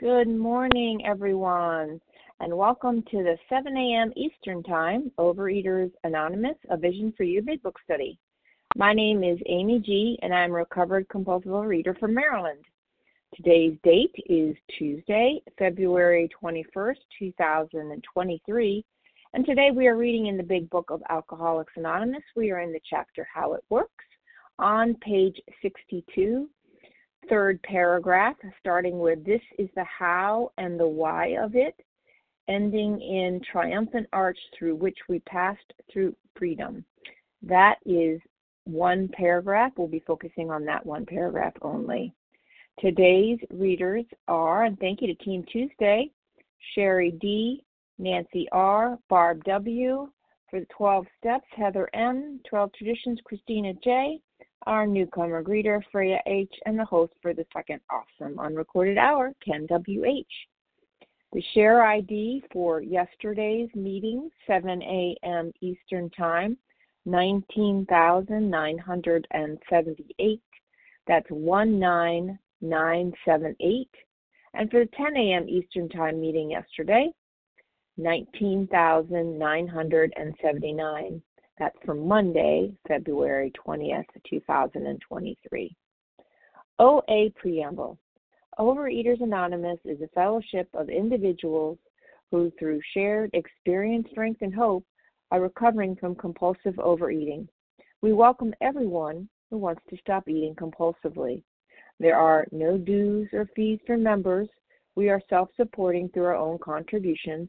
Good morning, everyone, and welcome to the 7 a.m. Eastern Time Overeaters Anonymous, a Vision for You Big Book Study. My name is Amy G., and I'm a recovered compulsive reader from Maryland. Today's date is Tuesday, February 21st, 2023, and today we are reading in the Big Book of Alcoholics Anonymous. We are in the chapter How It Works on page 62 third paragraph, starting with this is the how and the why of it, ending in triumphant arch through which we passed through freedom. That is one paragraph. We'll be focusing on that one paragraph only. Today's readers are, and thank you to Team Tuesday, Sherry D., Nancy R., Barb W., for the 12 steps, Heather M., 12 traditions, Christina J., our newcomer greeter, Freya H., and the host for the second awesome unrecorded hour, Ken W.H. The share ID for yesterday's meeting, 7 a.m. Eastern Time, 19,978. That's 19978. And for the 10 a.m. Eastern Time meeting yesterday, 19,979. That's for Monday, February 20th, 2023. OA Preamble Overeaters Anonymous is a fellowship of individuals who, through shared experience, strength, and hope, are recovering from compulsive overeating. We welcome everyone who wants to stop eating compulsively. There are no dues or fees for members. We are self supporting through our own contributions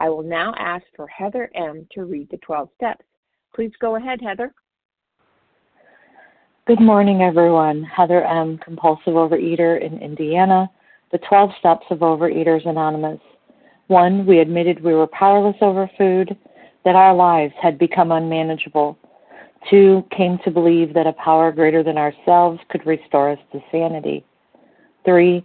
I will now ask for Heather M. to read the 12 steps. Please go ahead, Heather. Good morning, everyone. Heather M., compulsive overeater in Indiana. The 12 steps of Overeaters Anonymous. One, we admitted we were powerless over food, that our lives had become unmanageable. Two, came to believe that a power greater than ourselves could restore us to sanity. Three,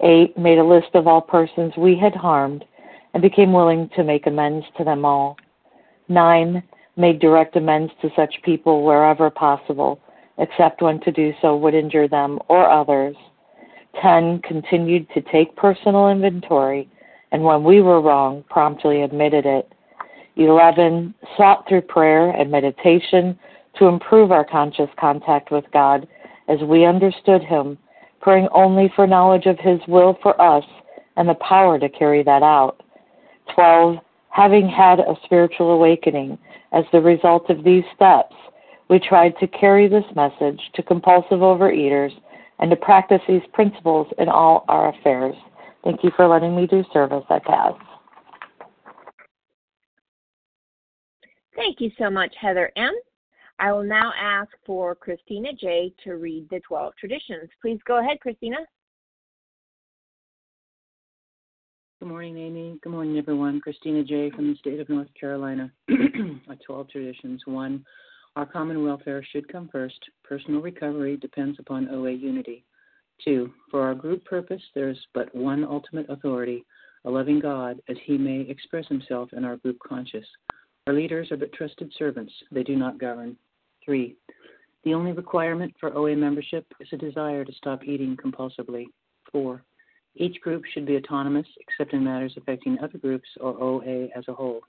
8. Made a list of all persons we had harmed and became willing to make amends to them all. 9. Made direct amends to such people wherever possible, except when to do so would injure them or others. 10. Continued to take personal inventory, and when we were wrong, promptly admitted it. 11. Sought through prayer and meditation to improve our conscious contact with God as we understood Him praying only for knowledge of His will for us and the power to carry that out. 12. Having had a spiritual awakening as the result of these steps, we tried to carry this message to compulsive overeaters and to practice these principles in all our affairs. Thank you for letting me do service. I pass. Thank you so much, Heather M. I will now ask for Christina J. to read the 12 traditions. Please go ahead, Christina. Good morning, Amy. Good morning, everyone. Christina J. from the state of North Carolina. Our 12 traditions. One, our common welfare should come first. Personal recovery depends upon OA unity. Two, for our group purpose, there is but one ultimate authority, a loving God, as he may express himself in our group conscious. Our leaders are but trusted servants, they do not govern. 3. The only requirement for OA membership is a desire to stop eating compulsively. 4. Each group should be autonomous except in matters affecting other groups or OA as a whole.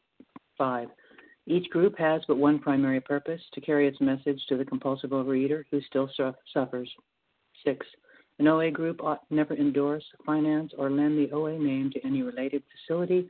5. Each group has but one primary purpose to carry its message to the compulsive overeater who still suffers. 6. An OA group ought never endorse, finance, or lend the OA name to any related facility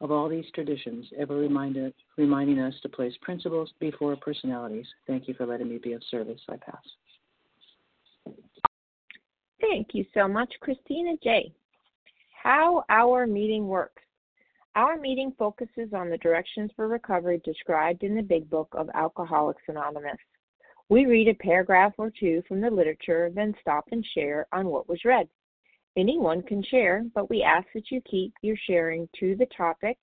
of all these traditions, ever reminding us to place principles before personalities. Thank you for letting me be of service. I pass. Thank you so much, Christina J. How our meeting works. Our meeting focuses on the directions for recovery described in the Big Book of Alcoholics Anonymous. We read a paragraph or two from the literature, then stop and share on what was read. Anyone can share, but we ask that you keep your sharing to the topic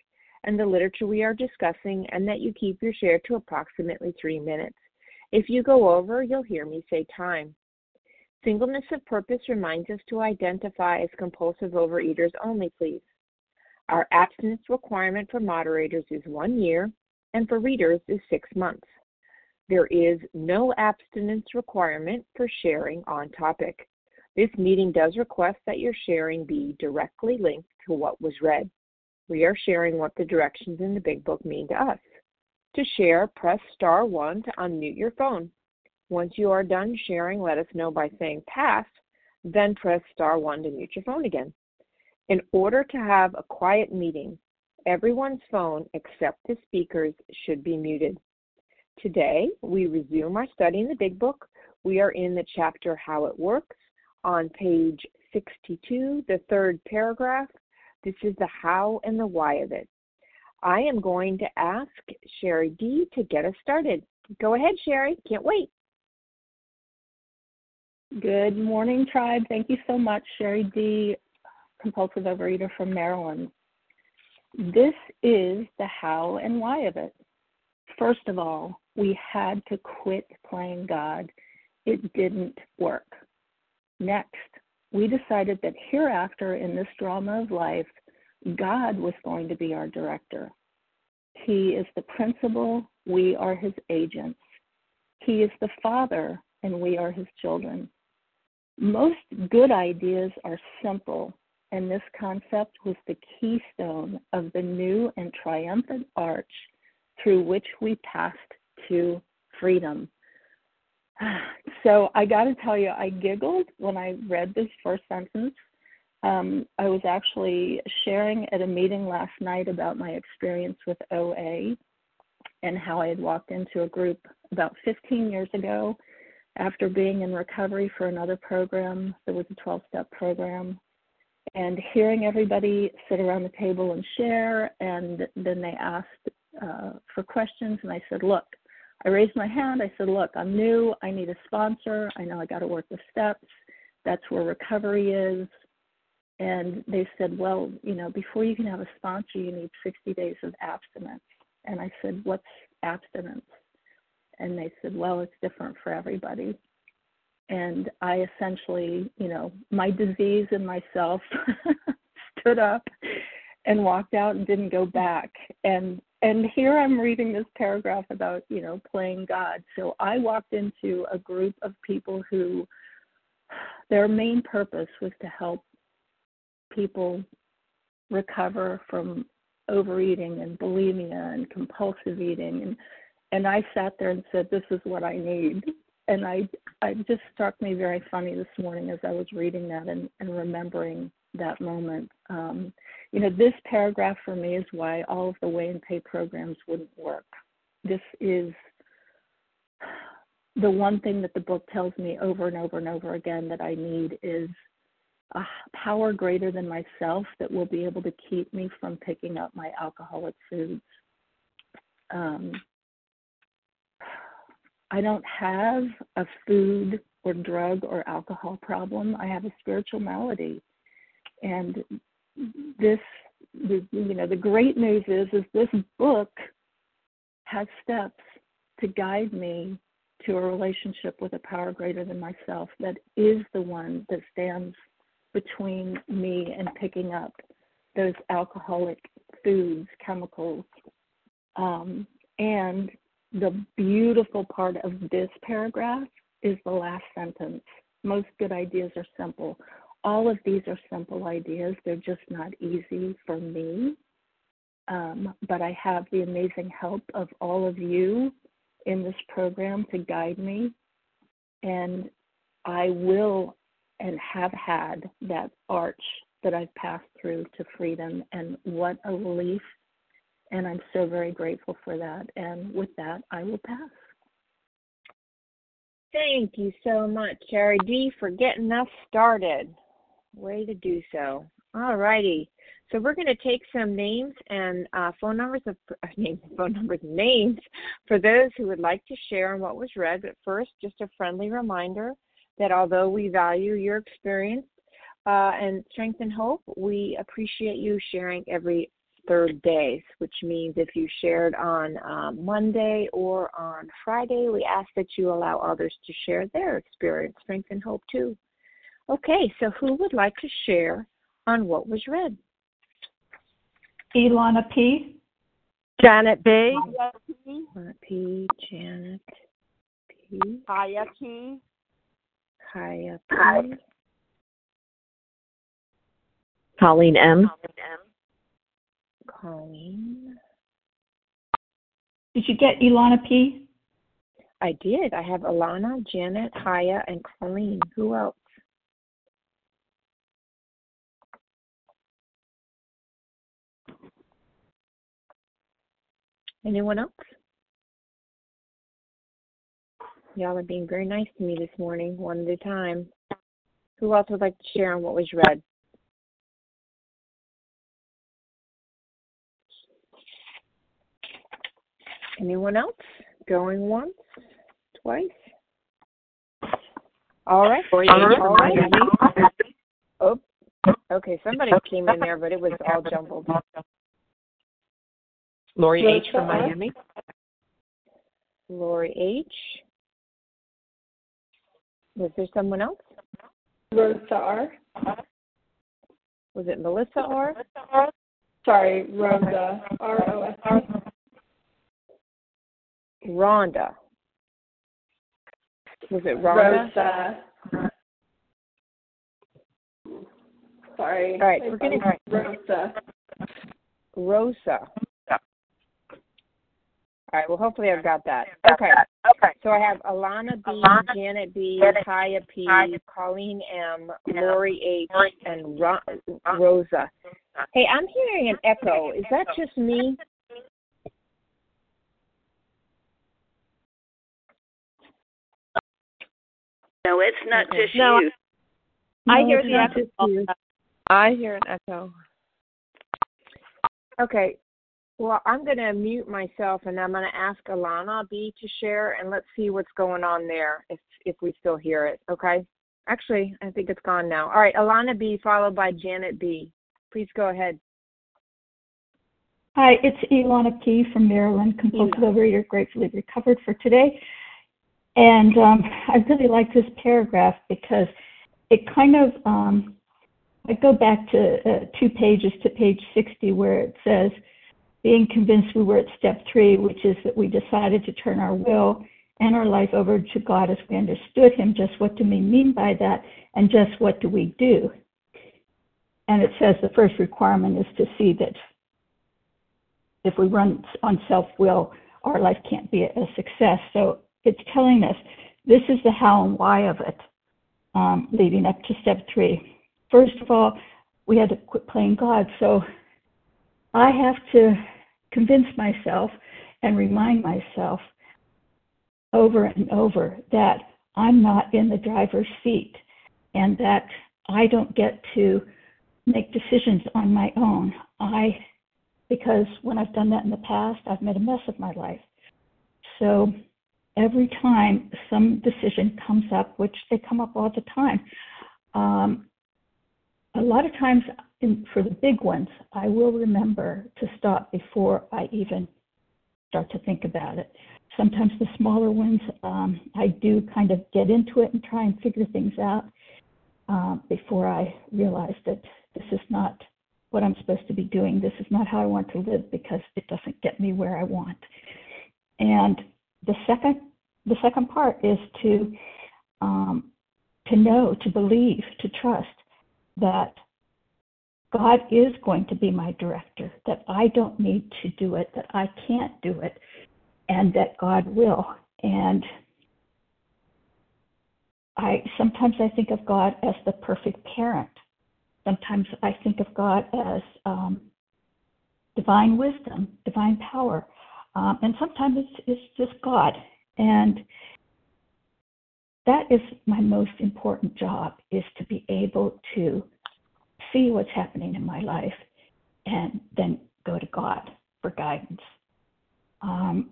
and the literature we are discussing, and that you keep your share to approximately three minutes. If you go over, you'll hear me say time. Singleness of purpose reminds us to identify as compulsive overeaters only, please. Our abstinence requirement for moderators is one year, and for readers is six months. There is no abstinence requirement for sharing on topic. This meeting does request that your sharing be directly linked to what was read. We are sharing what the directions in the Big Book mean to us. To share, press star 1 to unmute your phone. Once you are done sharing, let us know by saying pass, then press star 1 to mute your phone again. In order to have a quiet meeting, everyone's phone except the speaker's should be muted. Today, we resume our study in the Big Book. We are in the chapter How It Works on page 62, the third paragraph. This is the how and the why of it. I am going to ask Sherry D to get us started. Go ahead, Sherry. Can't wait. Good morning, tribe. Thank you so much, Sherry D, compulsive overeater from Maryland. This is the how and why of it. First of all, we had to quit playing God. It didn't work. Next, we decided that hereafter in this drama of life, God was going to be our director. He is the principal, we are his agents. He is the father, and we are his children. Most good ideas are simple and this concept was the keystone of the new and triumphant arch through which we passed to freedom. So I got to tell you, I giggled when I read this first sentence. Um, I was actually sharing at a meeting last night about my experience with OA and how I had walked into a group about 15 years ago after being in recovery for another program. There was a 12 step program and hearing everybody sit around the table and share. And then they asked uh, for questions, and I said, Look, I raised my hand. I said, Look, I'm new. I need a sponsor. I know I got to work the steps. That's where recovery is. And they said, Well, you know, before you can have a sponsor, you need 60 days of abstinence. And I said, What's abstinence? And they said, Well, it's different for everybody and I essentially, you know, my disease and myself stood up and walked out and didn't go back. And and here I'm reading this paragraph about, you know, playing God. So I walked into a group of people who their main purpose was to help people recover from overeating and bulimia and compulsive eating and and I sat there and said this is what I need and I, I just struck me very funny this morning as I was reading that and, and remembering that moment. Um, you know, this paragraph for me is why all of the weigh and pay programs wouldn't work. This is the one thing that the book tells me over and over and over again that I need is a power greater than myself that will be able to keep me from picking up my alcoholic foods. Um, I don't have a food or drug or alcohol problem. I have a spiritual malady. And this, you know, the great news is, is this book has steps to guide me to a relationship with a power greater than myself that is the one that stands between me and picking up those alcoholic foods, chemicals. Um, and the beautiful part of this paragraph is the last sentence. Most good ideas are simple. All of these are simple ideas, they're just not easy for me. Um, but I have the amazing help of all of you in this program to guide me. And I will and have had that arch that I've passed through to freedom. And what a relief. And I'm so very grateful for that. And with that, I will pass. Thank you so much, Sherry D, for getting us started. Way to do so. All righty. So we're going to take some names and uh, phone numbers of uh, names, phone numbers, names for those who would like to share on what was read. But first, just a friendly reminder that although we value your experience uh, and strength and hope, we appreciate you sharing every third day, which means if you shared on um, Monday or on Friday, we ask that you allow others to share their experience, strength, and hope too. Okay, so who would like to share on what was read? Ilana P. Janet B. Janet P. Janet P. Kaya P. Kaya P. Colleen M. Colleen. Did you get Ilana P? I did. I have Alana, Janet, Haya, and Colleen. Who else? Anyone else? Y'all are being very nice to me this morning, one at a time. Who else would like to share on what was read? Anyone else? Going once? Twice? All right. All right. Oh, okay. Somebody came in there, but it was all jumbled. Lori H. from Miami. Lori H. Was there someone else? Rosa R. Was it Melissa R? Sorry, Rosa R O S E. Rhonda. Was it Rhonda? Rosa. Sorry. All right, we're gonna Rosa. Rosa. All right. Well, hopefully I've got that. Okay. Okay. So I have Alana B, Janet B, Kaya P, Colleen M, Lori H, and Ro- Rosa. Hey, I'm hearing an echo. Is that just me? No, it's not Okay. just No, you. I No, hear the echo. I hear an echo. Okay. Well, I'm going to mute myself and I'm going to ask Alana B to share and let's see what's going on there if if we still hear it. Okay. Actually, I think it's gone now. All right, Alana B followed by Janet B. Please go ahead. Hi, it's Ilana P. from Maryland, compulsive overeater, gratefully recovered for today. And um, I really like this paragraph because it kind of, um, I go back to uh, two pages to page 60 where it says, being convinced we were at step three, which is that we decided to turn our will and our life over to God as we understood Him. Just what do we mean by that? And just what do we do? And it says the first requirement is to see that if we run on self will, our life can't be a success. So it's telling us this is the how and why of it, um, leading up to step three. First of all, we had to quit playing God. So I have to convince myself and remind myself over and over that I'm not in the driver's seat and that I don't get to make decisions on my own. I because when I've done that in the past, I've made a mess of my life. So every time some decision comes up, which they come up all the time, um, a lot of times in, for the big ones, I will remember to stop before I even start to think about it. Sometimes the smaller ones, um, I do kind of get into it and try and figure things out uh, before I realize that this is not what I'm supposed to be doing. This is not how I want to live because it doesn't get me where I want. And the second, the second part is to um, to know, to believe, to trust that God is going to be my director, that I don't need to do it, that I can't do it, and that God will. And I sometimes I think of God as the perfect parent. Sometimes I think of God as um, divine wisdom, divine power, um, and sometimes it's, it's just God. And that is my most important job: is to be able to see what's happening in my life and then go to God for guidance. Um,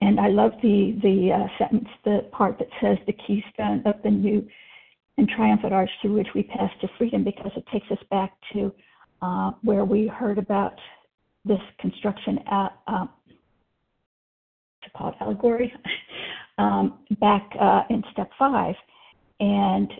and I love the the uh, sentence, the part that says the keystone of the new and triumphant arch through which we pass to freedom, because it takes us back to uh, where we heard about this construction at uh, to call it allegory um, back uh, in step five, and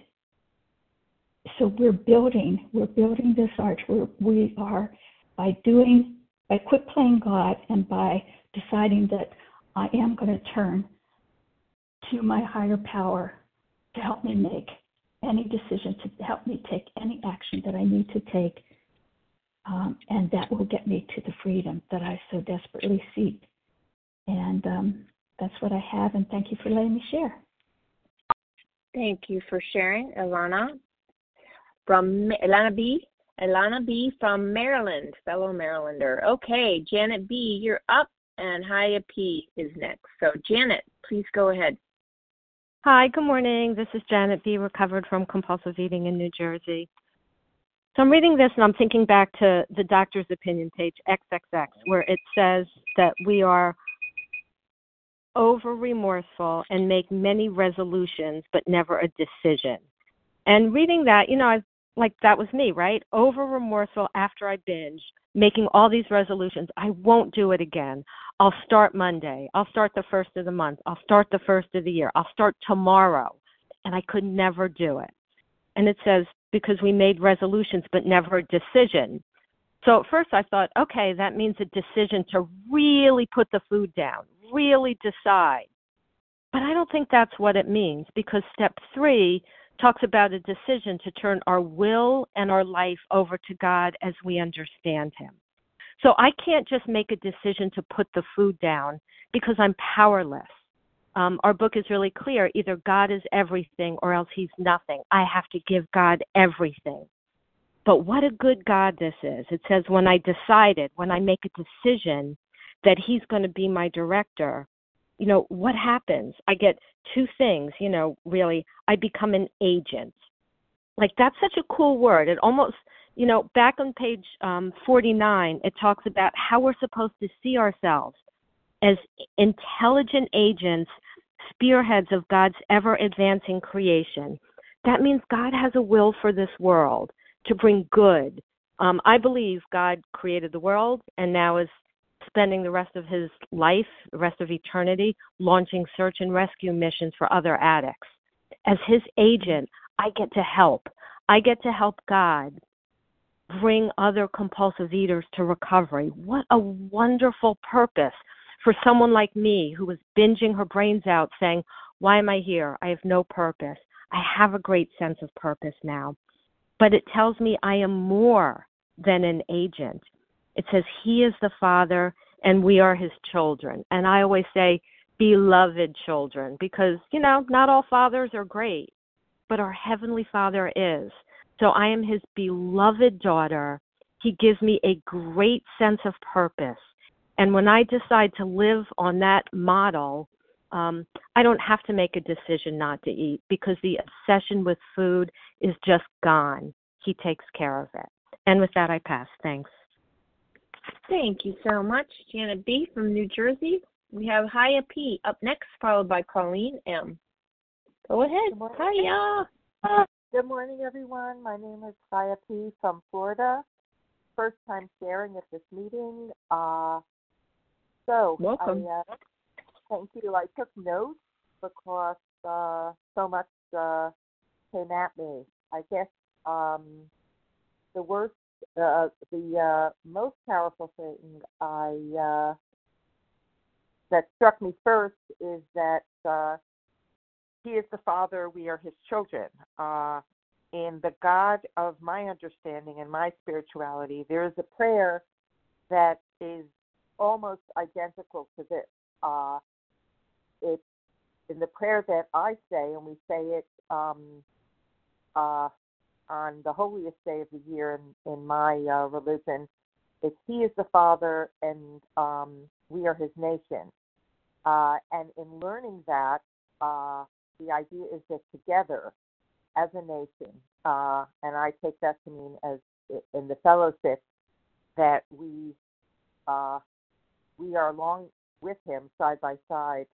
so we're building we're building this arch. We're, we are by doing by quit playing God and by deciding that I am going to turn to my higher power to help me make any decision, to help me take any action that I need to take. Um, and that will get me to the freedom that I so desperately seek. And um, that's what I have, and thank you for letting me share. Thank you for sharing, Ilana. From Ilana B. Ilana B. from Maryland, fellow Marylander. Okay, Janet B., you're up and Haya P is next. So, Janet, please go ahead. Hi, good morning. This is Janet B., recovered from compulsive eating in New Jersey. So I'm reading this and I'm thinking back to the doctor's opinion page, XXX, where it says that we are over remorseful and make many resolutions but never a decision. And reading that, you know, I like that was me, right? Over remorseful after I binge, making all these resolutions. I won't do it again. I'll start Monday. I'll start the first of the month. I'll start the first of the year. I'll start tomorrow. And I could never do it. And it says, because we made resolutions but never a decision. So at first I thought, okay, that means a decision to really put the food down, really decide. But I don't think that's what it means because step three talks about a decision to turn our will and our life over to God as we understand Him. So I can't just make a decision to put the food down because I'm powerless. Um, our book is really clear either God is everything or else he's nothing. I have to give God everything. But what a good God this is. It says, when I decided, when I make a decision that he's going to be my director, you know, what happens? I get two things, you know, really. I become an agent. Like, that's such a cool word. It almost you know, back on page um, 49, it talks about how we're supposed to see ourselves as intelligent agents, spearheads of God's ever advancing creation. That means God has a will for this world to bring good. Um, I believe God created the world and now is spending the rest of his life, the rest of eternity, launching search and rescue missions for other addicts. As his agent, I get to help. I get to help God bring other compulsive eaters to recovery. What a wonderful purpose for someone like me who was binging her brains out saying, Why am I here? I have no purpose. I have a great sense of purpose now. But it tells me I am more than an agent. It says He is the Father and we are His children. And I always say, beloved children because, you know, not all fathers are great, but our Heavenly Father is. So I am His beloved daughter. He gives me a great sense of purpose. And when I decide to live on that model, um, I don't have to make a decision not to eat because the obsession with food is just gone. He takes care of it. And with that, I pass. Thanks. Thank you so much, Janet B. from New Jersey. We have Haya P. up next, followed by Colleen M. Go ahead. Hiya. Good morning, everyone. My name is Haya P. from Florida. First time sharing at this meeting. Uh, so, Welcome. I, uh, thank you. I took notes because uh, so much uh, came at me. I guess um, the worst, the uh, most powerful thing I uh, that struck me first is that uh, He is the Father, we are His children. Uh, in the God of my understanding and my spirituality, there is a prayer that is almost identical to this. Uh, it's in the prayer that I say, and we say it um, uh, on the holiest day of the year in, in my uh, religion. It's He is the Father, and um, we are His nation. Uh, and in learning that, uh, the idea is that together, as a nation, uh, and I take that to mean as in the fellowship that we uh, we are along with Him side by side,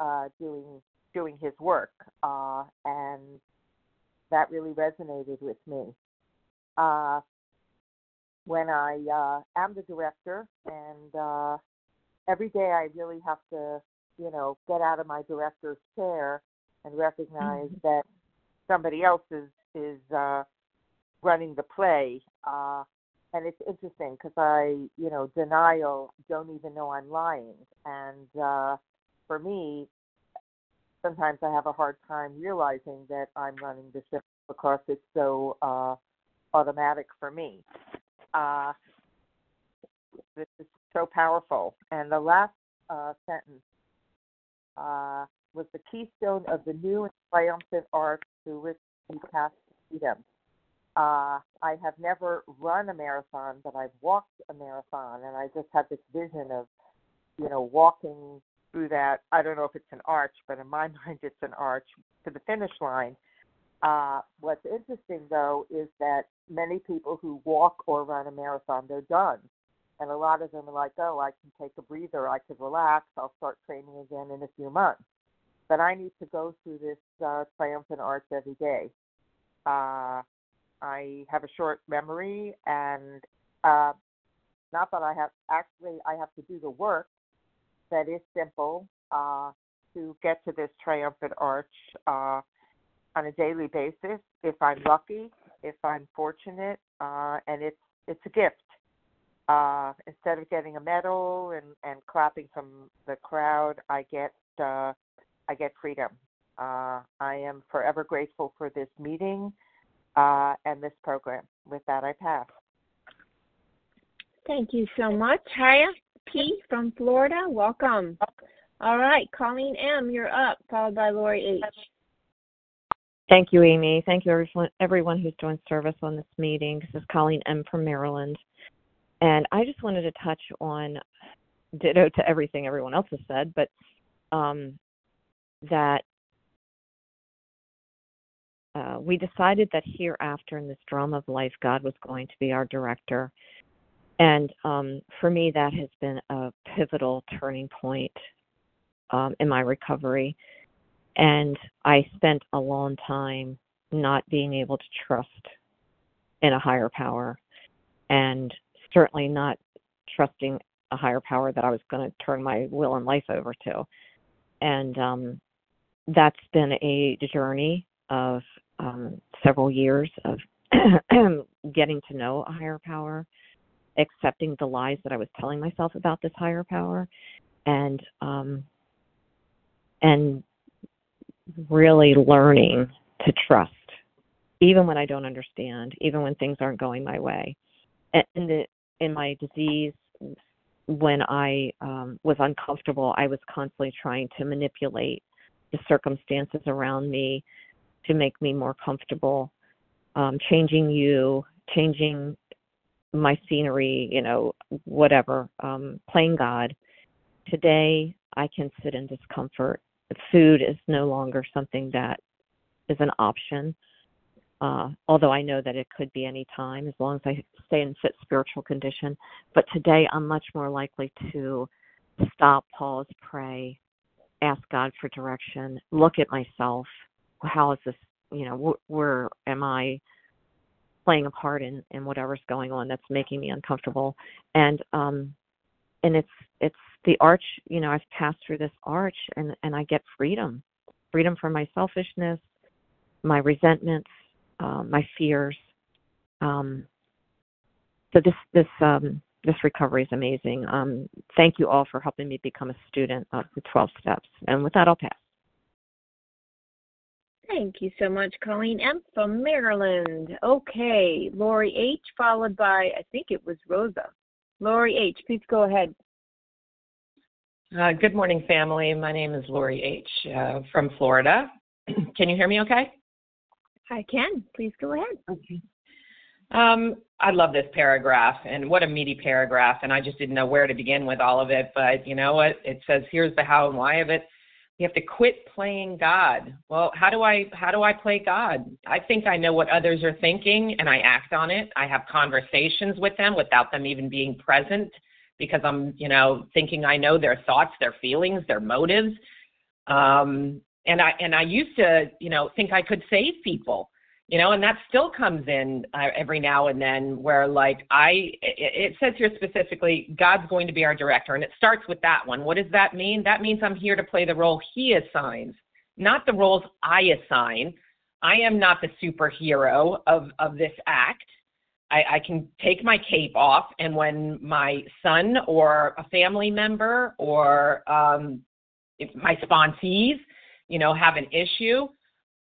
uh, doing doing His work, uh, and that really resonated with me. Uh, when I uh, am the director, and uh, every day I really have to, you know, get out of my director's chair and recognize Mhm. that somebody else is is uh, running the play. Uh, and it's interesting because I, you know, denial don't even know I'm lying, and uh, for me, sometimes I have a hard time realizing that I'm running the ship because it's so uh, automatic for me. Uh, this is so powerful. And the last uh, sentence uh, was the keystone of the new and triumphant arc through which we pass freedom. Uh, I have never run a marathon, but I've walked a marathon, and I just had this vision of, you know, walking through that. I don't know if it's an arch, but in my mind, it's an arch to the finish line. Uh, what's interesting, though, is that many people who walk or run a marathon, they're done. And a lot of them are like, oh, I can take a breather, I could relax, I'll start training again in a few months. But I need to go through this uh, triumphant arch every day. Uh, I have a short memory, and uh, not that I have actually, I have to do the work that is simple uh, to get to this triumphant arch uh, on a daily basis. If I'm lucky, if I'm fortunate, uh, and it's it's a gift. Uh, instead of getting a medal and, and clapping from the crowd, I get uh, I get freedom. Uh, I am forever grateful for this meeting uh, and this program. With that, I pass. Thank you so much, Haya P. from Florida. Welcome. All right, Colleen M., you're up, followed by Lori H. Thank you, Amy. Thank you, everyone, everyone who's joined service on this meeting. This is Colleen M. from Maryland. And I just wanted to touch on ditto to everything everyone else has said, but um, that uh, we decided that hereafter in this drama of life, God was going to be our director. And um, for me, that has been a pivotal turning point um, in my recovery. And I spent a long time not being able to trust in a higher power and certainly not trusting a higher power that I was going to turn my will and life over to. And um, that's been a journey of um, several years of getting to know a higher power, accepting the lies that I was telling myself about this higher power, and um, and really learning to trust, even when I don't understand, even when things aren't going my way. And in the in my disease when I um, was uncomfortable, I was constantly trying to manipulate the circumstances around me to make me more comfortable, um, changing you, changing my scenery, you know, whatever, um, playing God. Today, I can sit in discomfort. Food is no longer something that is an option. Uh, although I know that it could be any time as long as I stay in fit spiritual condition. But today I'm much more likely to stop, pause, pray, ask God for direction, look at myself. How is this, you know, wh- where am I playing a part in, in whatever's going on that's making me uncomfortable? And, um, and it's, it's the arch, you know, I've passed through this arch and, and I get freedom, freedom from my selfishness, my resentments, um, my fears. Um, so this this um, this recovery is amazing. Um, thank you all for helping me become a student of the 12 steps. And with that, I'll pass. Thank you so much, Colleen M. from Maryland. Okay, Lori H. followed by, I think it was Rosa. Lori H., please go ahead. Uh, good morning, family. My name is Lori H. Uh, from Florida. Can you hear me okay? I can. Please go ahead. Okay. Um, I love this paragraph, and what a meaty paragraph. And I just didn't know where to begin with all of it. But you know what? It says here's the how and why of it. You have to quit playing God. Well, how do I how do I play God? I think I know what others are thinking, and I act on it. I have conversations with them without them even being present, because I'm you know thinking I know their thoughts, their feelings, their motives. Um, and I and I used to, you know, think I could save people, you know, and that still comes in uh, every now and then where like I it, it says here specifically God's going to be our director and it starts with that one. What does that mean? That means I'm here to play the role he assigns, not the roles I assign. I am not the superhero of of this act. I, I can take my cape off, and when my son or a family member or um, my sponsees you know, have an issue,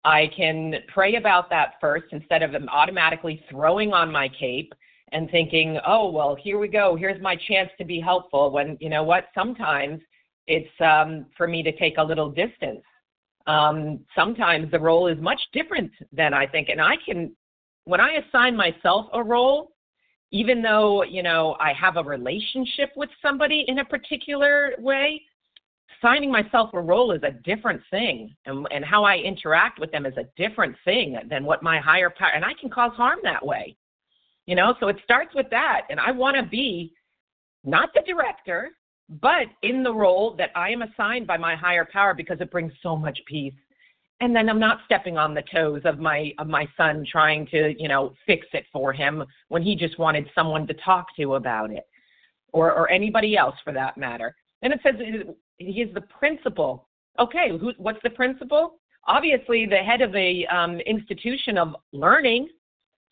I can pray about that first instead of automatically throwing on my cape and thinking, oh, well, here we go. Here's my chance to be helpful. When, you know what, sometimes it's um, for me to take a little distance. Um, sometimes the role is much different than I think. And I can, when I assign myself a role, even though, you know, I have a relationship with somebody in a particular way, assigning myself a role is a different thing and, and how I interact with them is a different thing than what my higher power and I can cause harm that way. You know, so it starts with that and I want to be not the director, but in the role that I am assigned by my higher power because it brings so much peace. And then I'm not stepping on the toes of my of my son trying to, you know, fix it for him when he just wanted someone to talk to about it. Or or anybody else for that matter. And it says he is the principal. Okay, who, what's the principal? Obviously, the head of a um, institution of learning.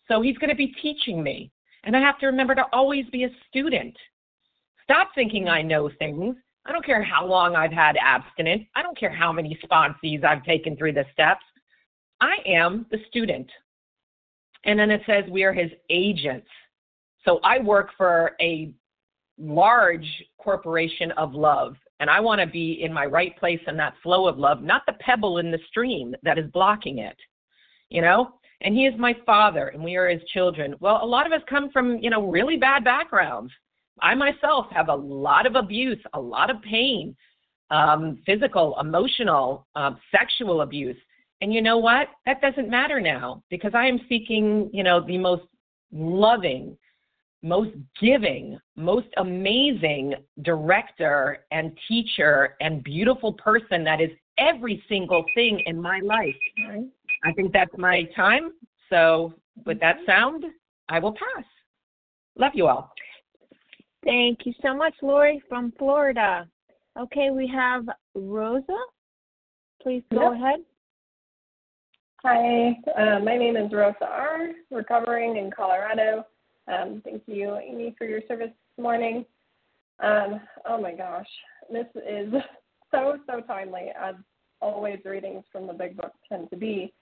So he's going to be teaching me, and I have to remember to always be a student. Stop thinking I know things. I don't care how long I've had abstinence. I don't care how many sponsees I've taken through the steps. I am the student. And then it says we are his agents. So I work for a large corporation of love and I want to be in my right place in that flow of love, not the pebble in the stream that is blocking it. You know? And he is my father and we are his children. Well, a lot of us come from, you know, really bad backgrounds. I myself have a lot of abuse, a lot of pain, um, physical, emotional, um, sexual abuse. And you know what? That doesn't matter now because I am seeking, you know, the most loving, most giving, most amazing director and teacher and beautiful person that is every single thing in my life. I think that's my time. So, with that sound, I will pass. Love you all. Thank you so much, Lori from Florida. Okay, we have Rosa. Please go yep. ahead. Hi, uh, my name is Rosa R., recovering in Colorado. Um, thank you, Amy, for your service this morning. Um, oh my gosh, this is so, so timely, as always readings from the big book tend to be.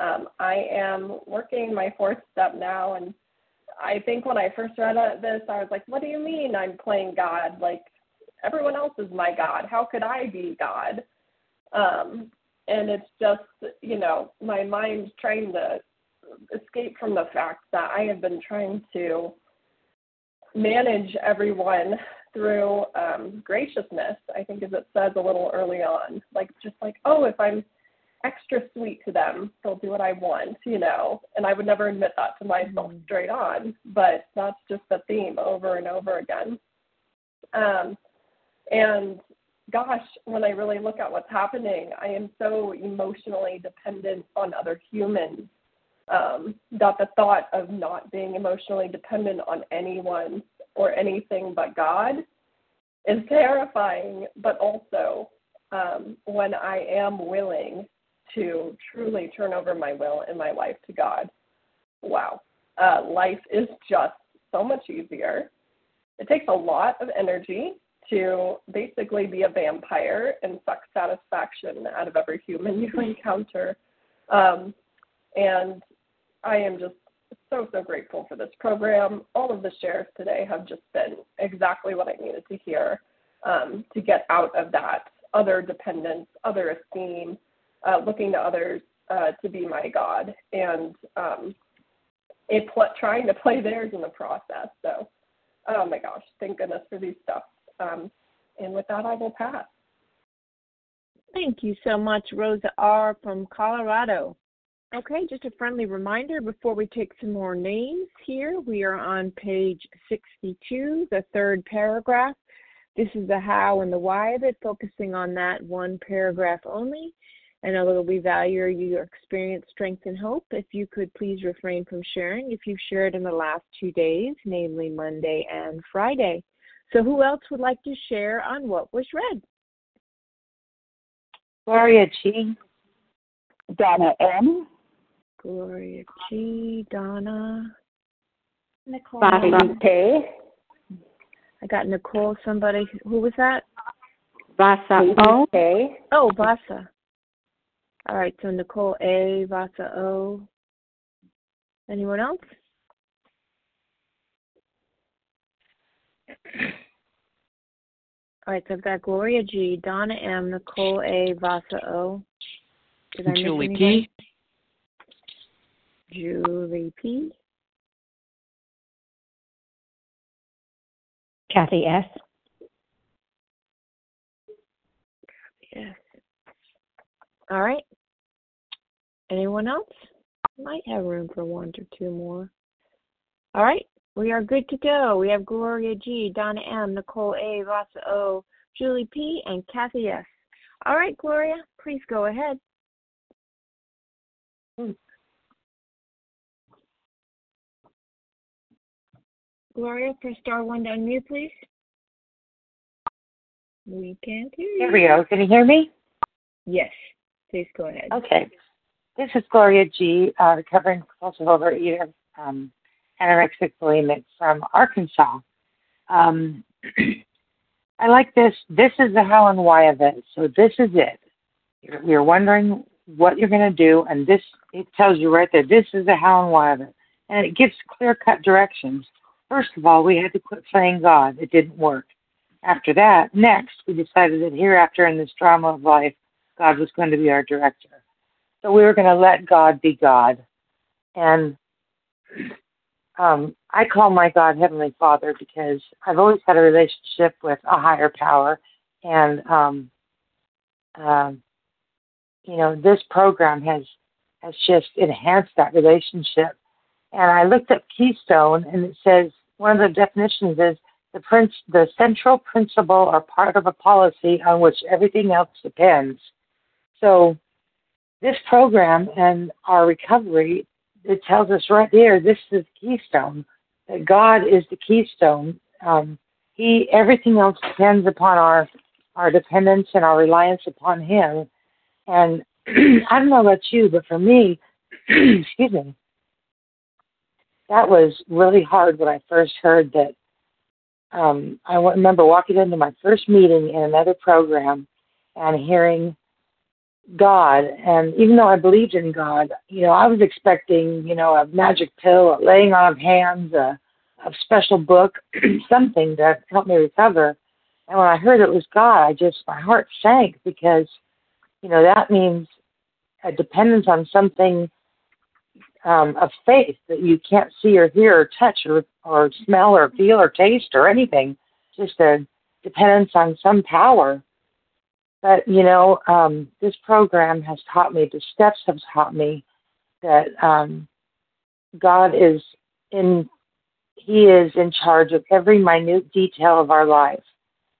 Um, I am working my fourth step now, and I think when I first read this, I was like, what do you mean I'm playing God? Like, everyone else is my God. How could I be God? Um, and it's just, you know, my mind trying to escape from the fact that I have been trying to manage everyone through um, graciousness, I think, as it says a little early on. Like, just like, oh, if I'm extra sweet to them, they'll do what I want, you know. And I would never admit that to myself mm-hmm. straight on, but that's just the theme over and over again. Um, and gosh, when I really look at what's happening, I am so emotionally dependent on other humans um, that the thought of not being emotionally dependent on anyone or anything but God is terrifying, but also um, when I am willing to truly turn over my will and my life to God, wow, uh, life is just so much easier. It takes a lot of energy to basically be a vampire and suck satisfaction out of every human you encounter. Um, and I am just so, so grateful for this program. All of the shares today have just been exactly what I needed to hear um, to get out of that other dependence, other esteem, uh, looking to others uh, to be my God, and um, pl- trying to play theirs in the process. So, oh my gosh, thank goodness for these stuff. Um, and with that, I will pass. Thank you so much, Rosa R. from Colorado. Okay, just a friendly reminder before we take some more names here. We are on page 62, the third paragraph. This is the how and the why of it, focusing on that one paragraph only. And although we value your experience, strength, and hope. If you could please refrain from sharing if you've shared in the last two days, namely Monday and Friday. So, who else would like to share on what was read? Gloria G. Donna M. Gloria G. Donna. Nicole. Bobby K. I got Nicole. Somebody. Who was that? Vasa O. K. Oh, Vasa. All right. So Nicole A. Vasa O. Anyone else? All right, so I've got Gloria G, Donna M, Nicole A, Vasa O. Did I Julie P. Julie P. Kathy S. Yes. All right. Anyone else? Might have room for one or two more. All right. We are good to go. We have Gloria G, Donna M, Nicole A, Vasa O, Julie P, and Kathy S. All right, Gloria, please go ahead. Hmm. Gloria, press star one to unmute, please. We can't hear you. There we go. Can you hear me? Yes. Please go ahead. Okay. This is Gloria G, uh, recovering compulsive overeater. Um, anorexic bulimic from Arkansas. Um, I like this. This is the how and why of it. So this is it. You're, you're wondering what you're going to do, and this it tells you right there. This is the how and why of it, and it gives clear cut directions. First of all, we had to quit playing God. It didn't work. After that, next, we decided that hereafter in this drama of life, God was going to be our director. So we were going to let God be God. And um, I call my God Heavenly Father because I've always had a relationship with a higher power, and um, um, you know this program has has just enhanced that relationship. And I looked up Keystone, and it says one of the definitions is the prince, the central principle or part of a policy on which everything else depends. So this program and our recovery it tells us right there this is keystone that God is the keystone. Um, he everything else depends upon our our dependence and our reliance upon Him. And I don't know about you, but for me, excuse me, that was really hard when I first heard that. Um, I remember walking into my first meeting in another program and hearing God. And even though I believed in God, you know, I was expecting, you know, a magic pill, a laying on of hands, a, a special book, something to help me recover. And when I heard it was God, I just, my heart sank because, you know, that means a dependence on something um, of faith that you can't see or hear or touch or, or smell or feel or taste or anything, just a dependence on some power but you know, um, this program has taught me, the steps have taught me that um, God is in, He is in charge of every minute detail of our life.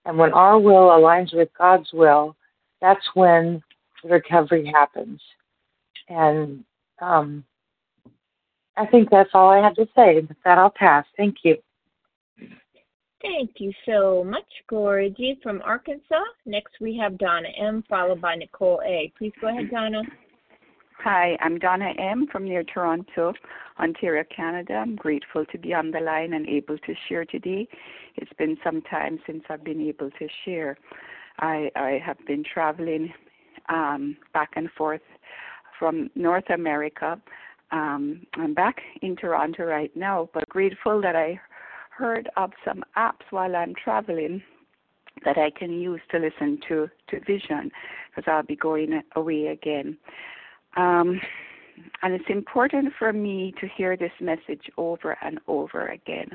And when our will aligns with God's will, that's when the recovery happens. And um, I think that's all I have to say. With that, I'll pass. Thank you. Thank you so much, Gloria G. from Arkansas. Next, we have Donna M., followed by Nicole A. Please go ahead, Donna. Hi, I'm Donna M. from near Toronto, Ontario, Canada. I'm grateful to be on the line and able to share today. It's been some time since I've been able to share. I, I have been traveling um, back and forth from North America. Um, I'm back in Toronto right now, but grateful that I heard of some apps while I'm traveling that I can use to listen to to Vision because I'll be going away again. Um, and it's important for me to hear this message over and over again.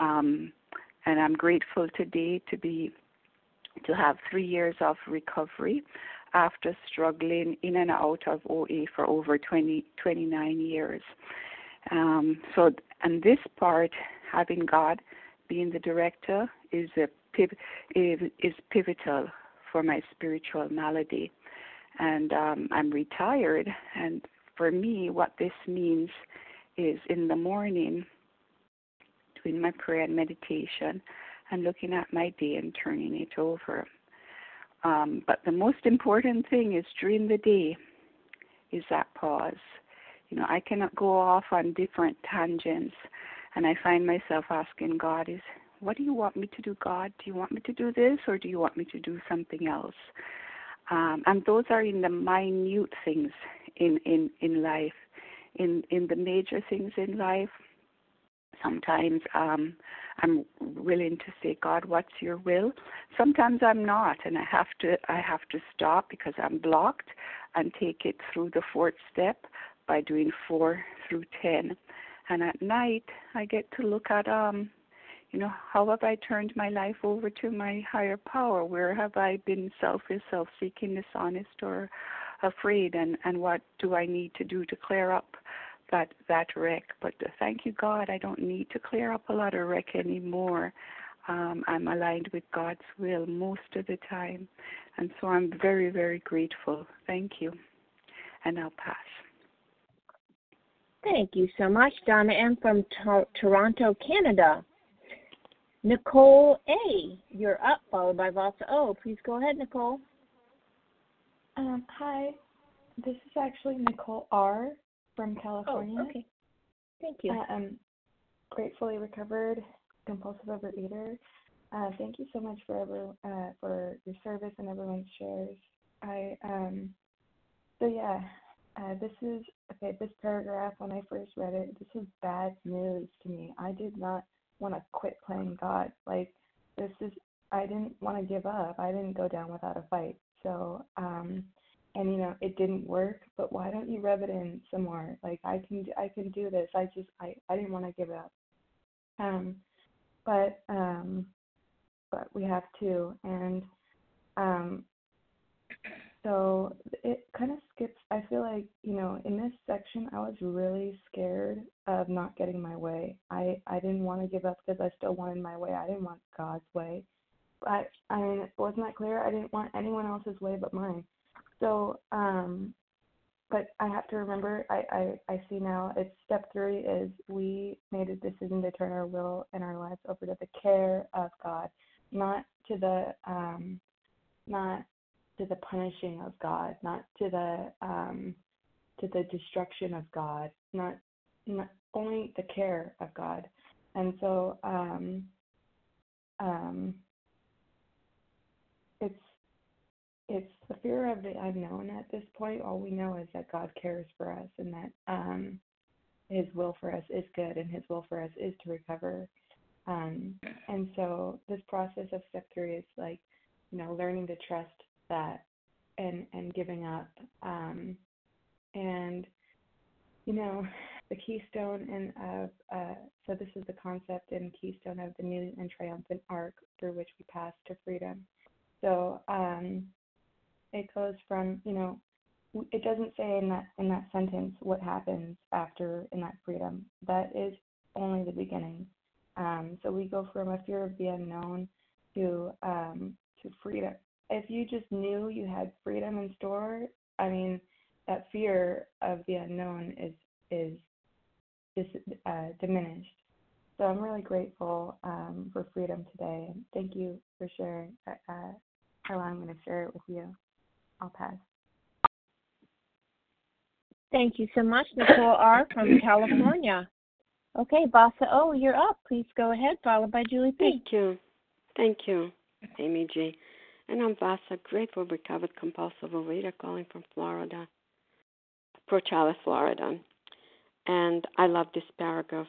Um, and I'm grateful today to be to have three years of recovery after struggling in and out of OA for over 20, 29 years. Um, so, and this part having God being the director is a is pivotal for my spiritual malady. And um, I'm retired, and for me, what this means is in the morning doing my prayer and meditation and looking at my day and turning it over. Um, but the most important thing is during the day is that pause. You know, I cannot go off on different tangents and I find myself asking God, is what do you want me to do, God? Do you want me to do this or do you want me to do something else? Um, and those are in the minute things in, in, in life. In in the major things in life, sometimes um, I'm willing to say, God, what's your will? Sometimes I'm not, and I have to I have to stop because I'm blocked and take it through the fourth step by doing four through ten. And at night I get to look at um you know how have I turned my life over to my higher power? Where have I been selfish self-seeking dishonest or afraid? And and what do I need to do to clear up that that wreck but uh, thank you God I don't need to clear up a lot of wreck anymore um, I'm aligned with God's will most of the time and so I'm very very grateful thank you and I'll pass Thank you so much, Donna M. from to- Toronto, Canada. Nicole A., you're up, followed by Vasa O. Please go ahead, Nicole. Um, hi, this is actually Nicole R. from California. Oh, okay. Thank you. Uh, I'm gratefully recovered compulsive overeater. Uh, thank you so much for ever, uh, for your service and everyone's shares. I um, so yeah, uh, this is okay. This paragraph, when I first read it, this is bad news to me. I did not want to quit playing God. Like this is, I didn't want to give up. I didn't go down without a fight. So, um, and you know, it didn't work. But why don't you rub it in some more? Like I can, I can do this. I just, I, I didn't want to give up. Um, but, um, but we have to, and um, so it kind of skips i feel like you know in this section i was really scared of not getting my way i i didn't want to give up because i still wanted my way i didn't want god's way but i mean wasn't that clear i didn't want anyone else's way but mine so um but i have to remember i i i see now it's step three is we made a decision to turn our will and our lives over to the care of god not to the um not to the punishing of God, not to the um, to the destruction of God, not, not only the care of God. And so um, um, it's the fear of the unknown at this point. All we know is that God cares for us and that um, His will for us is good and His will for us is to recover. Um, and so this process of step three is like, you know, learning to trust that and and giving up. Um, and you know, the keystone and of uh, so this is the concept and keystone of the new and triumphant arc through which we pass to freedom. So um, it goes from you know it doesn't say in that in that sentence what happens after in that freedom. That is only the beginning. Um, so we go from a fear of the unknown to um, to freedom. If you just knew you had freedom in store, I mean, that fear of the unknown is is uh, diminished. So I'm really grateful um, for freedom today. Thank you for sharing. Uh, uh I'm going to share it with you. I'll pass. Thank you so much, Nicole R. from California. Okay, Vasa O, you're up. Please go ahead, followed by Julie P. Thank you. Thank you, Amy G. And I'm Vasa, grateful recovered compulsive overeater calling from Florida, Port Charlotte, Florida. And I love this paragraph.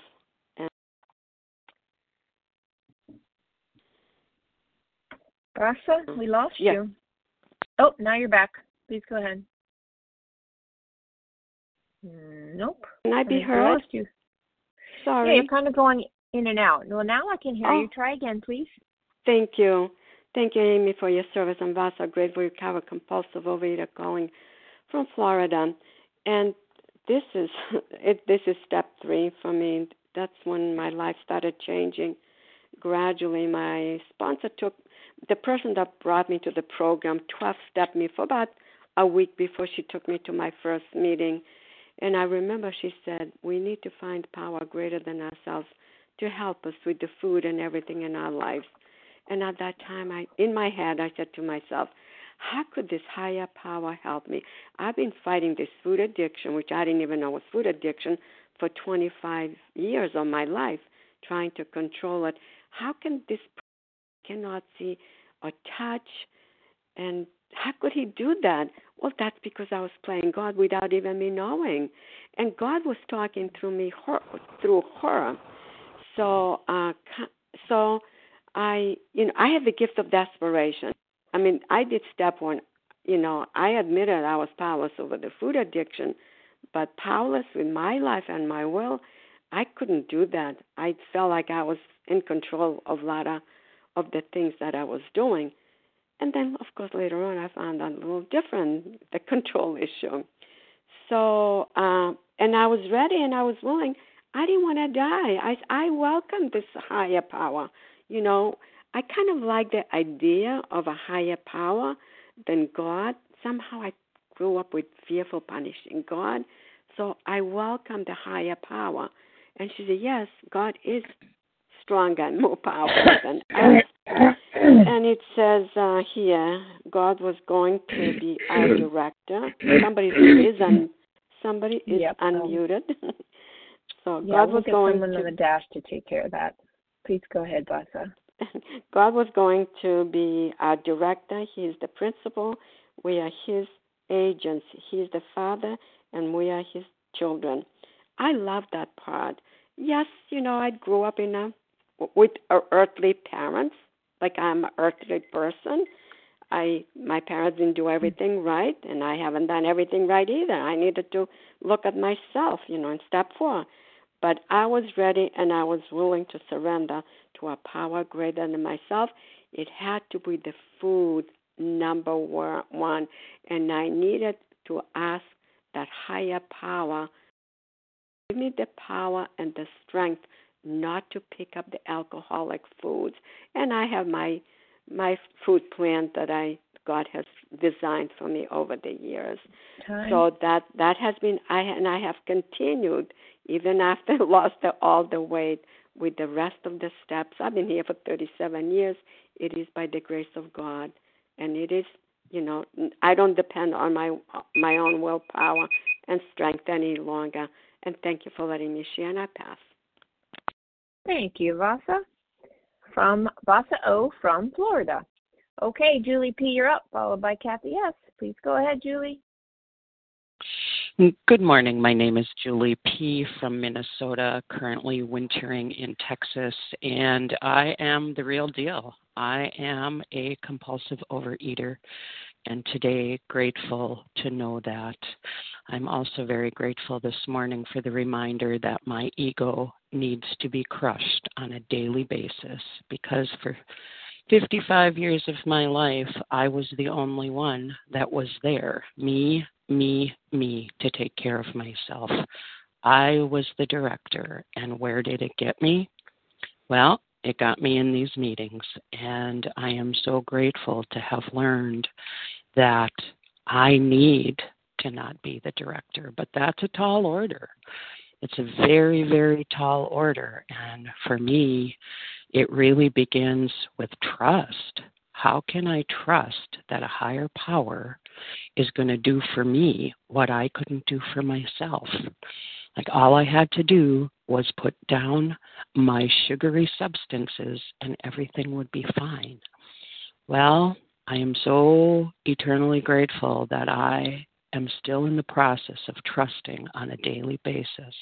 And Vasa, we lost yeah. you. Oh, now you're back. Please go ahead. Nope. Can I be I heard? Lost you. Sorry. Yeah, you're kind of going in and out. Well, now I can hear oh. you. Try again, please. Thank you. Thank you, Amy, for your service. I'm Vasa, grateful recovered compulsive overeater calling from Florida. And this is it, this is step three for me. That's when my life started changing gradually. My sponsor took the person that brought me to the program 12 stepped me for about a week before she took me to my first meeting. And I remember she said, We need to find power greater than ourselves to help us with the food and everything in our lives. And at that time, I, in my head, I said to myself, how could this higher power help me? I've been fighting this food addiction, which I didn't even know was food addiction, for 25 years of my life, trying to control it. How can this cannot see or touch and how could he do that? Well, that's because I was playing God without even me knowing, and God was talking through me her, through her. So, uh, so I, you know, I have the gift of desperation. I mean, I did step one. You know, I admitted I was powerless over the food addiction, but powerless with my life and my will, I couldn't do that. I felt like I was in control of a lot of, of the things that I was doing. And then, of course, later on, I found out a little different the control issue. So, uh, and I was ready and I was willing. I didn't want to die. I I welcomed this higher power. You know, I kind of like the idea of a higher power than God. Somehow I grew up with fearful punishing God. So I welcomed the higher power. And she said, Yes, God is stronger and more powerful than us. And it says uh, here, God was going to be our director. Somebody is un, somebody is yep. unmuted. so yeah, God we'll was get going someone to on the dash to take care of that. Please go ahead, Vasa. God was going to be our director. He is the principal. We are His agents. He is the Father, and we are His children. I love that part. Yes, you know, I grew up in a with er-, earthly parents, like I'm an earthly person. I my parents didn't do hmm. everything right, and I haven't done everything right either. I needed to look at myself, you know, and step forward. But I was ready and I was willing to surrender to a power greater than myself. It had to be the food number one, and I needed to ask that higher power give me the power and the strength not to pick up the alcoholic foods. And I have my my food plan that I God has designed for me over the years. Time. So that that has been I and I have continued even after I lost the, all the weight with the rest of the steps. I've been here for 37 years. It is by the grace of God, and it is you know I don't depend on my my own willpower and strength any longer. And thank you for letting me share. And I pass. Thank you, Vasa. From Vasa O from Florida. Okay, Julie P., you're up, followed by Kathy S. Please go ahead, Julie. Good morning. My name is Julie P. from Minnesota, currently wintering in Texas, and I am the real deal. I am a compulsive overeater, and today grateful to know that. I'm also very grateful this morning for the reminder that my ego needs to be crushed on a daily basis because for 55 years of my life, I was the only one that was there. Me, me, me to take care of myself. I was the director. And where did it get me? Well, it got me in these meetings. And I am so grateful to have learned that I need to not be the director. But that's a tall order. It's a very, very tall order. And for me, it really begins with trust. How can I trust that a higher power is going to do for me what I couldn't do for myself? Like all I had to do was put down my sugary substances and everything would be fine. Well, I am so eternally grateful that I am still in the process of trusting on a daily basis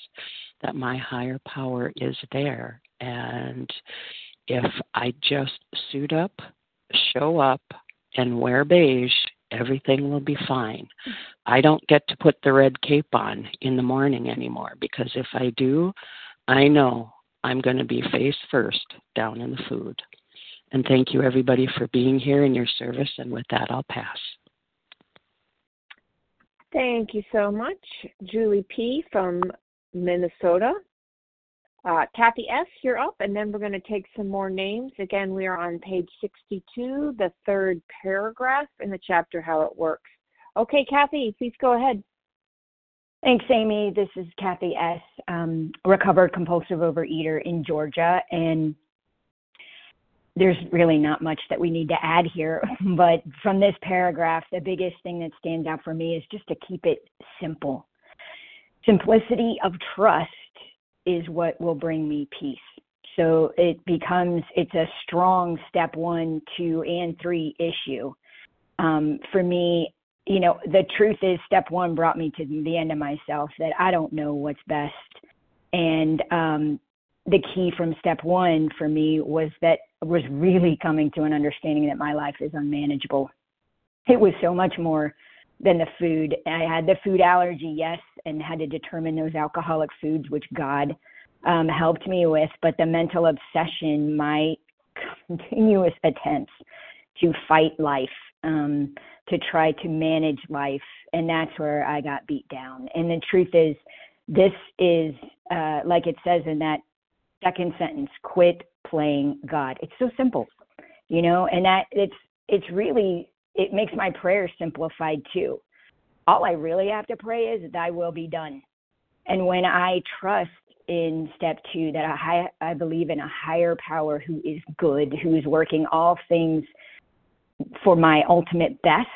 that my higher power is there. And if I just suit up, show up, and wear beige, everything will be fine. I don't get to put the red cape on in the morning anymore because if I do, I know I'm going to be face first down in the food. And thank you, everybody, for being here in your service. And with that, I'll pass. Thank you so much, Julie P. from Minnesota. Uh, Kathy S., you're up, and then we're going to take some more names. Again, we are on page 62, the third paragraph in the chapter How It Works. Okay, Kathy, please go ahead. Thanks, Amy. This is Kathy S., um, recovered compulsive overeater in Georgia, and there's really not much that we need to add here, but from this paragraph, the biggest thing that stands out for me is just to keep it simple. Simplicity of trust is what will bring me peace. So it becomes, it's a strong step one, two, and three issue. Um, for me, you know, the truth is, step one brought me to the end of myself that I don't know what's best. And um, the key from step one for me was that was really coming to an understanding that my life is unmanageable. It was so much more than the food. I had the food allergy, yes, and had to determine those alcoholic foods, which God um, helped me with. But the mental obsession, my continuous attempts to fight life, um, to try to manage life, and that's where I got beat down. And the truth is, this is uh, like it says in that second sentence quit playing god. It's so simple you know and that it's it's really it makes my prayer simplified too. All i really have to pray is thy will be done. And when i trust in step two that i i believe in a higher power who is good who is working all things for my ultimate best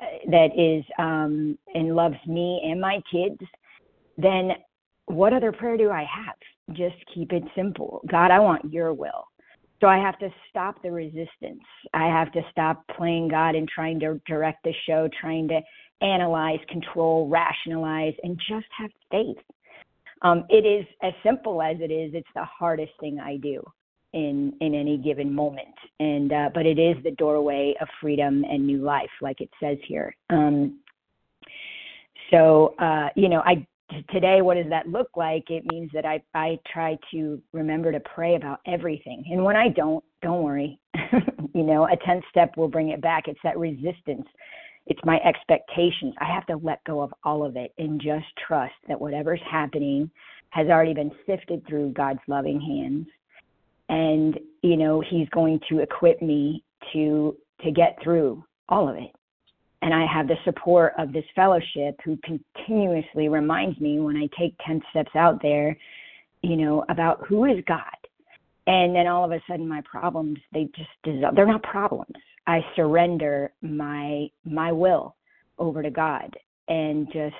uh, that is um and loves me and my kids then what other prayer do i have just keep it simple. God, I want your will. So I have to stop the resistance. I have to stop playing God and trying to direct the show, trying to analyze, control, rationalize, and just have faith. Um, it is as simple as it is. It's the hardest thing I do in in any given moment, and uh, but it is the doorway of freedom and new life, like it says here. Um, so uh, you know, I today what does that look like? It means that i i try to remember to pray about everything. And when i don't don't worry. You know a 10th step will bring it back. It's that resistance. It's my expectations. I have to let go of all of it and just trust that whatever's happening has already been sifted through god's loving hands. And you know he's going to equip me to to get through all of it and I have the support of this fellowship who continuously reminds me when I take 10 steps out there, you know, about who is God. And then all of a sudden my problems, they just dissolve. They're not problems. I surrender my my will over to God and just,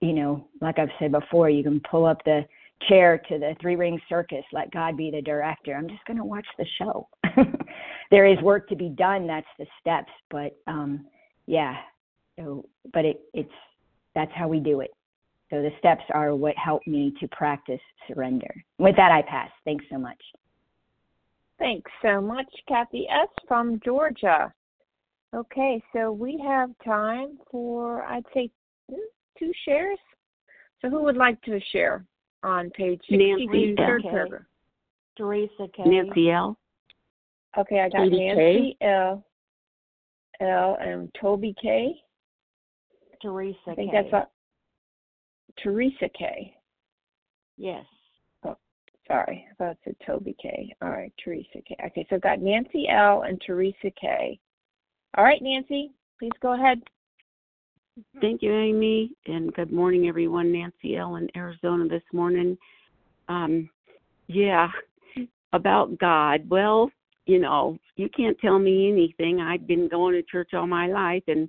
you know, like I've said before, you can pull up the chair to the three ring circus, let God be the director. I'm just going to watch the show. there is work to be done. That's the steps, but um, yeah. So, but it it's that's how we do it. So the steps are what help me to practice surrender. With that, I pass. Thanks so much. Thanks so much, Kathy S. from Georgia. Okay, so we have time for, I'd say, two shares. So who would like to share on page 60, third paragraph? Teresa K. Nancy L. Okay, I got Nancy L. L. and Toby K. Teresa I think K. that's a, Teresa K. Yes. Oh, sorry, I thought it said Toby K. All right, Teresa K. Okay, so I've got Nancy L. and Teresa K. All right, Nancy, please go ahead. Thank you, Amy, and good morning, everyone. Nancy L. in Arizona this morning. Um, yeah, about God. Well, you know, you can't tell me anything. I've been going to church all my life, and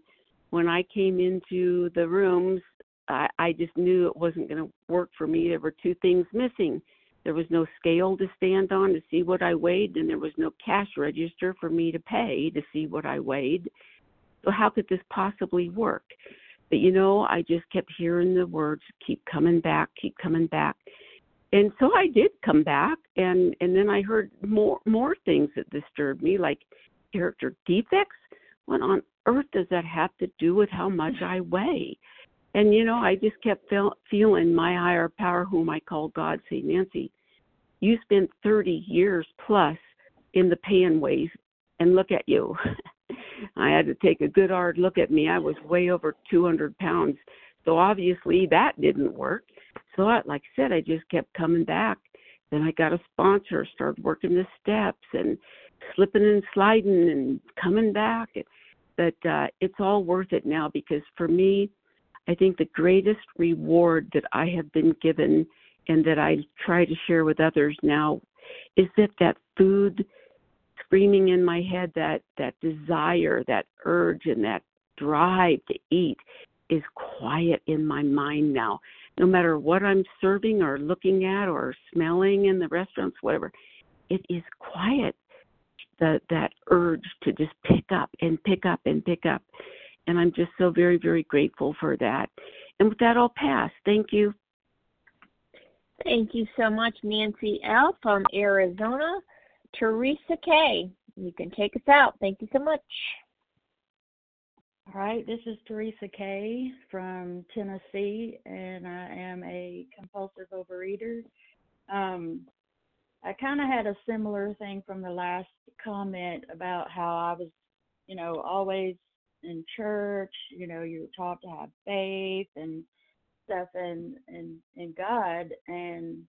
when I came into the rooms, I, I just knew it wasn't going to work for me. There were two things missing. There was no scale to stand on to see what I weighed, and there was no cash register for me to pay to see what I weighed. So, how could this possibly work? But you know, I just kept hearing the words keep coming back, keep coming back. And so I did come back and and then I heard more more things that disturbed me like character defects. What on earth does that have to do with how much I weigh? And you know, I just kept feel, feeling my higher power, whom I call God, say, Nancy, you spent 30 years plus in the paying weighs, and look at you. I had to take a good hard look at me. I was way over 200 pounds. So obviously that didn't work. I, like I said, I just kept coming back. Then I got a sponsor, started working the steps and slipping and sliding and coming back. But uh, it's all worth it now because for me, I think the greatest reward that I have been given and that I try to share with others now is that that food screaming in my head that that desire that urge and that drive to eat is quiet in my mind now no matter what i'm serving or looking at or smelling in the restaurants whatever it is quiet the that urge to just pick up and pick up and pick up and i'm just so very very grateful for that and with that i'll pass thank you Thank you so much, Nancy L. from Arizona. Teresa K. You can take us out. Thank you so much. All right, this is Teresa Kay from Tennessee, and I am a compulsive overeater. Um, I kind of had a similar thing from the last comment about how I was, you know, always in church. You know, you were taught to have faith and stuff in in in God, and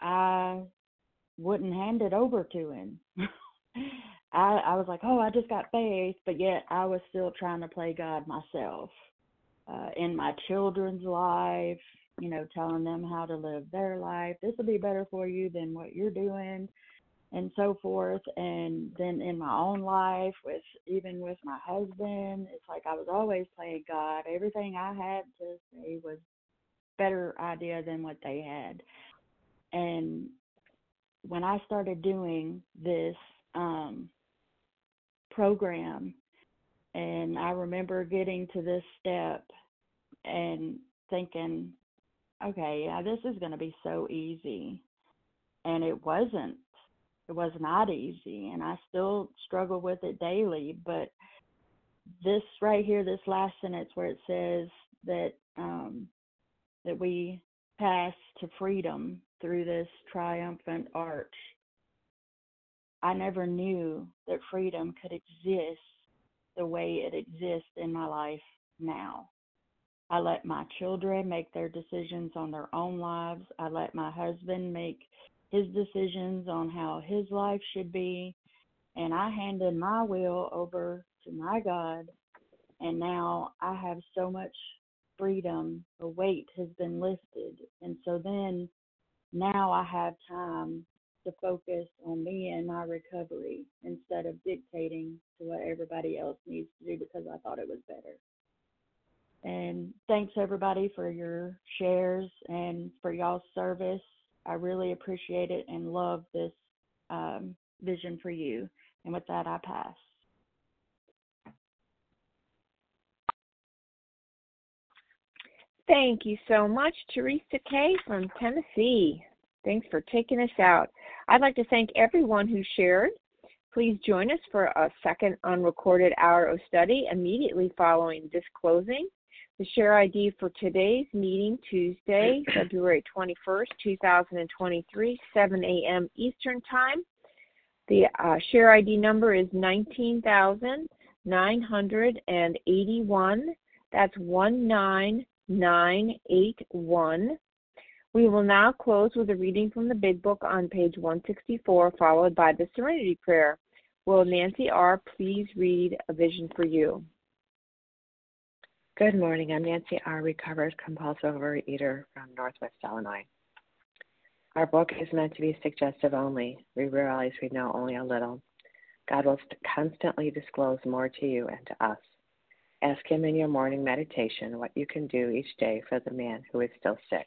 I wouldn't hand it over to Him. I I was like, oh, I just got faith, but yet I was still trying to play God myself uh, in my children's life. You know, telling them how to live their life. This will be better for you than what you're doing, and so forth. And then in my own life, with even with my husband, it's like I was always playing God. Everything I had to say was better idea than what they had. And when I started doing this um, program, and I remember getting to this step and thinking, okay, yeah, this is going to be so easy. And it wasn't. It was not easy, and I still struggle with it daily. But this right here, this last sentence where it says that um, that we pass to freedom through this triumphant arch I never knew that freedom could exist the way it exists in my life now. I let my children make their decisions on their own lives. I let my husband make his decisions on how his life should be. And I handed my will over to my God. And now I have so much freedom. The weight has been lifted. And so then now I have time to focus on me and my recovery instead of dictating to what everybody else needs to do because I thought it was better. And thanks everybody for your shares and for y'all's service. I really appreciate it and love this um, vision for you. And with that, I pass. Thank you so much, Teresa Kay from Tennessee. Thanks for taking us out. I'd like to thank everyone who shared. Please join us for a second unrecorded hour of study immediately following this closing. The share ID for today's meeting, Tuesday, February 21st, 2023, 7 a.m. Eastern Time. The uh, share ID number is 19,981. That's 19981. We will now close with a reading from the Big Book on page 164, followed by the Serenity Prayer. Will Nancy R. please read A Vision for You? Good morning. I'm Nancy R., recovered compulsive overeater from Northwest Illinois. Our book is meant to be suggestive only. We realize we know only a little. God will constantly disclose more to you and to us. Ask Him in your morning meditation what you can do each day for the man who is still sick.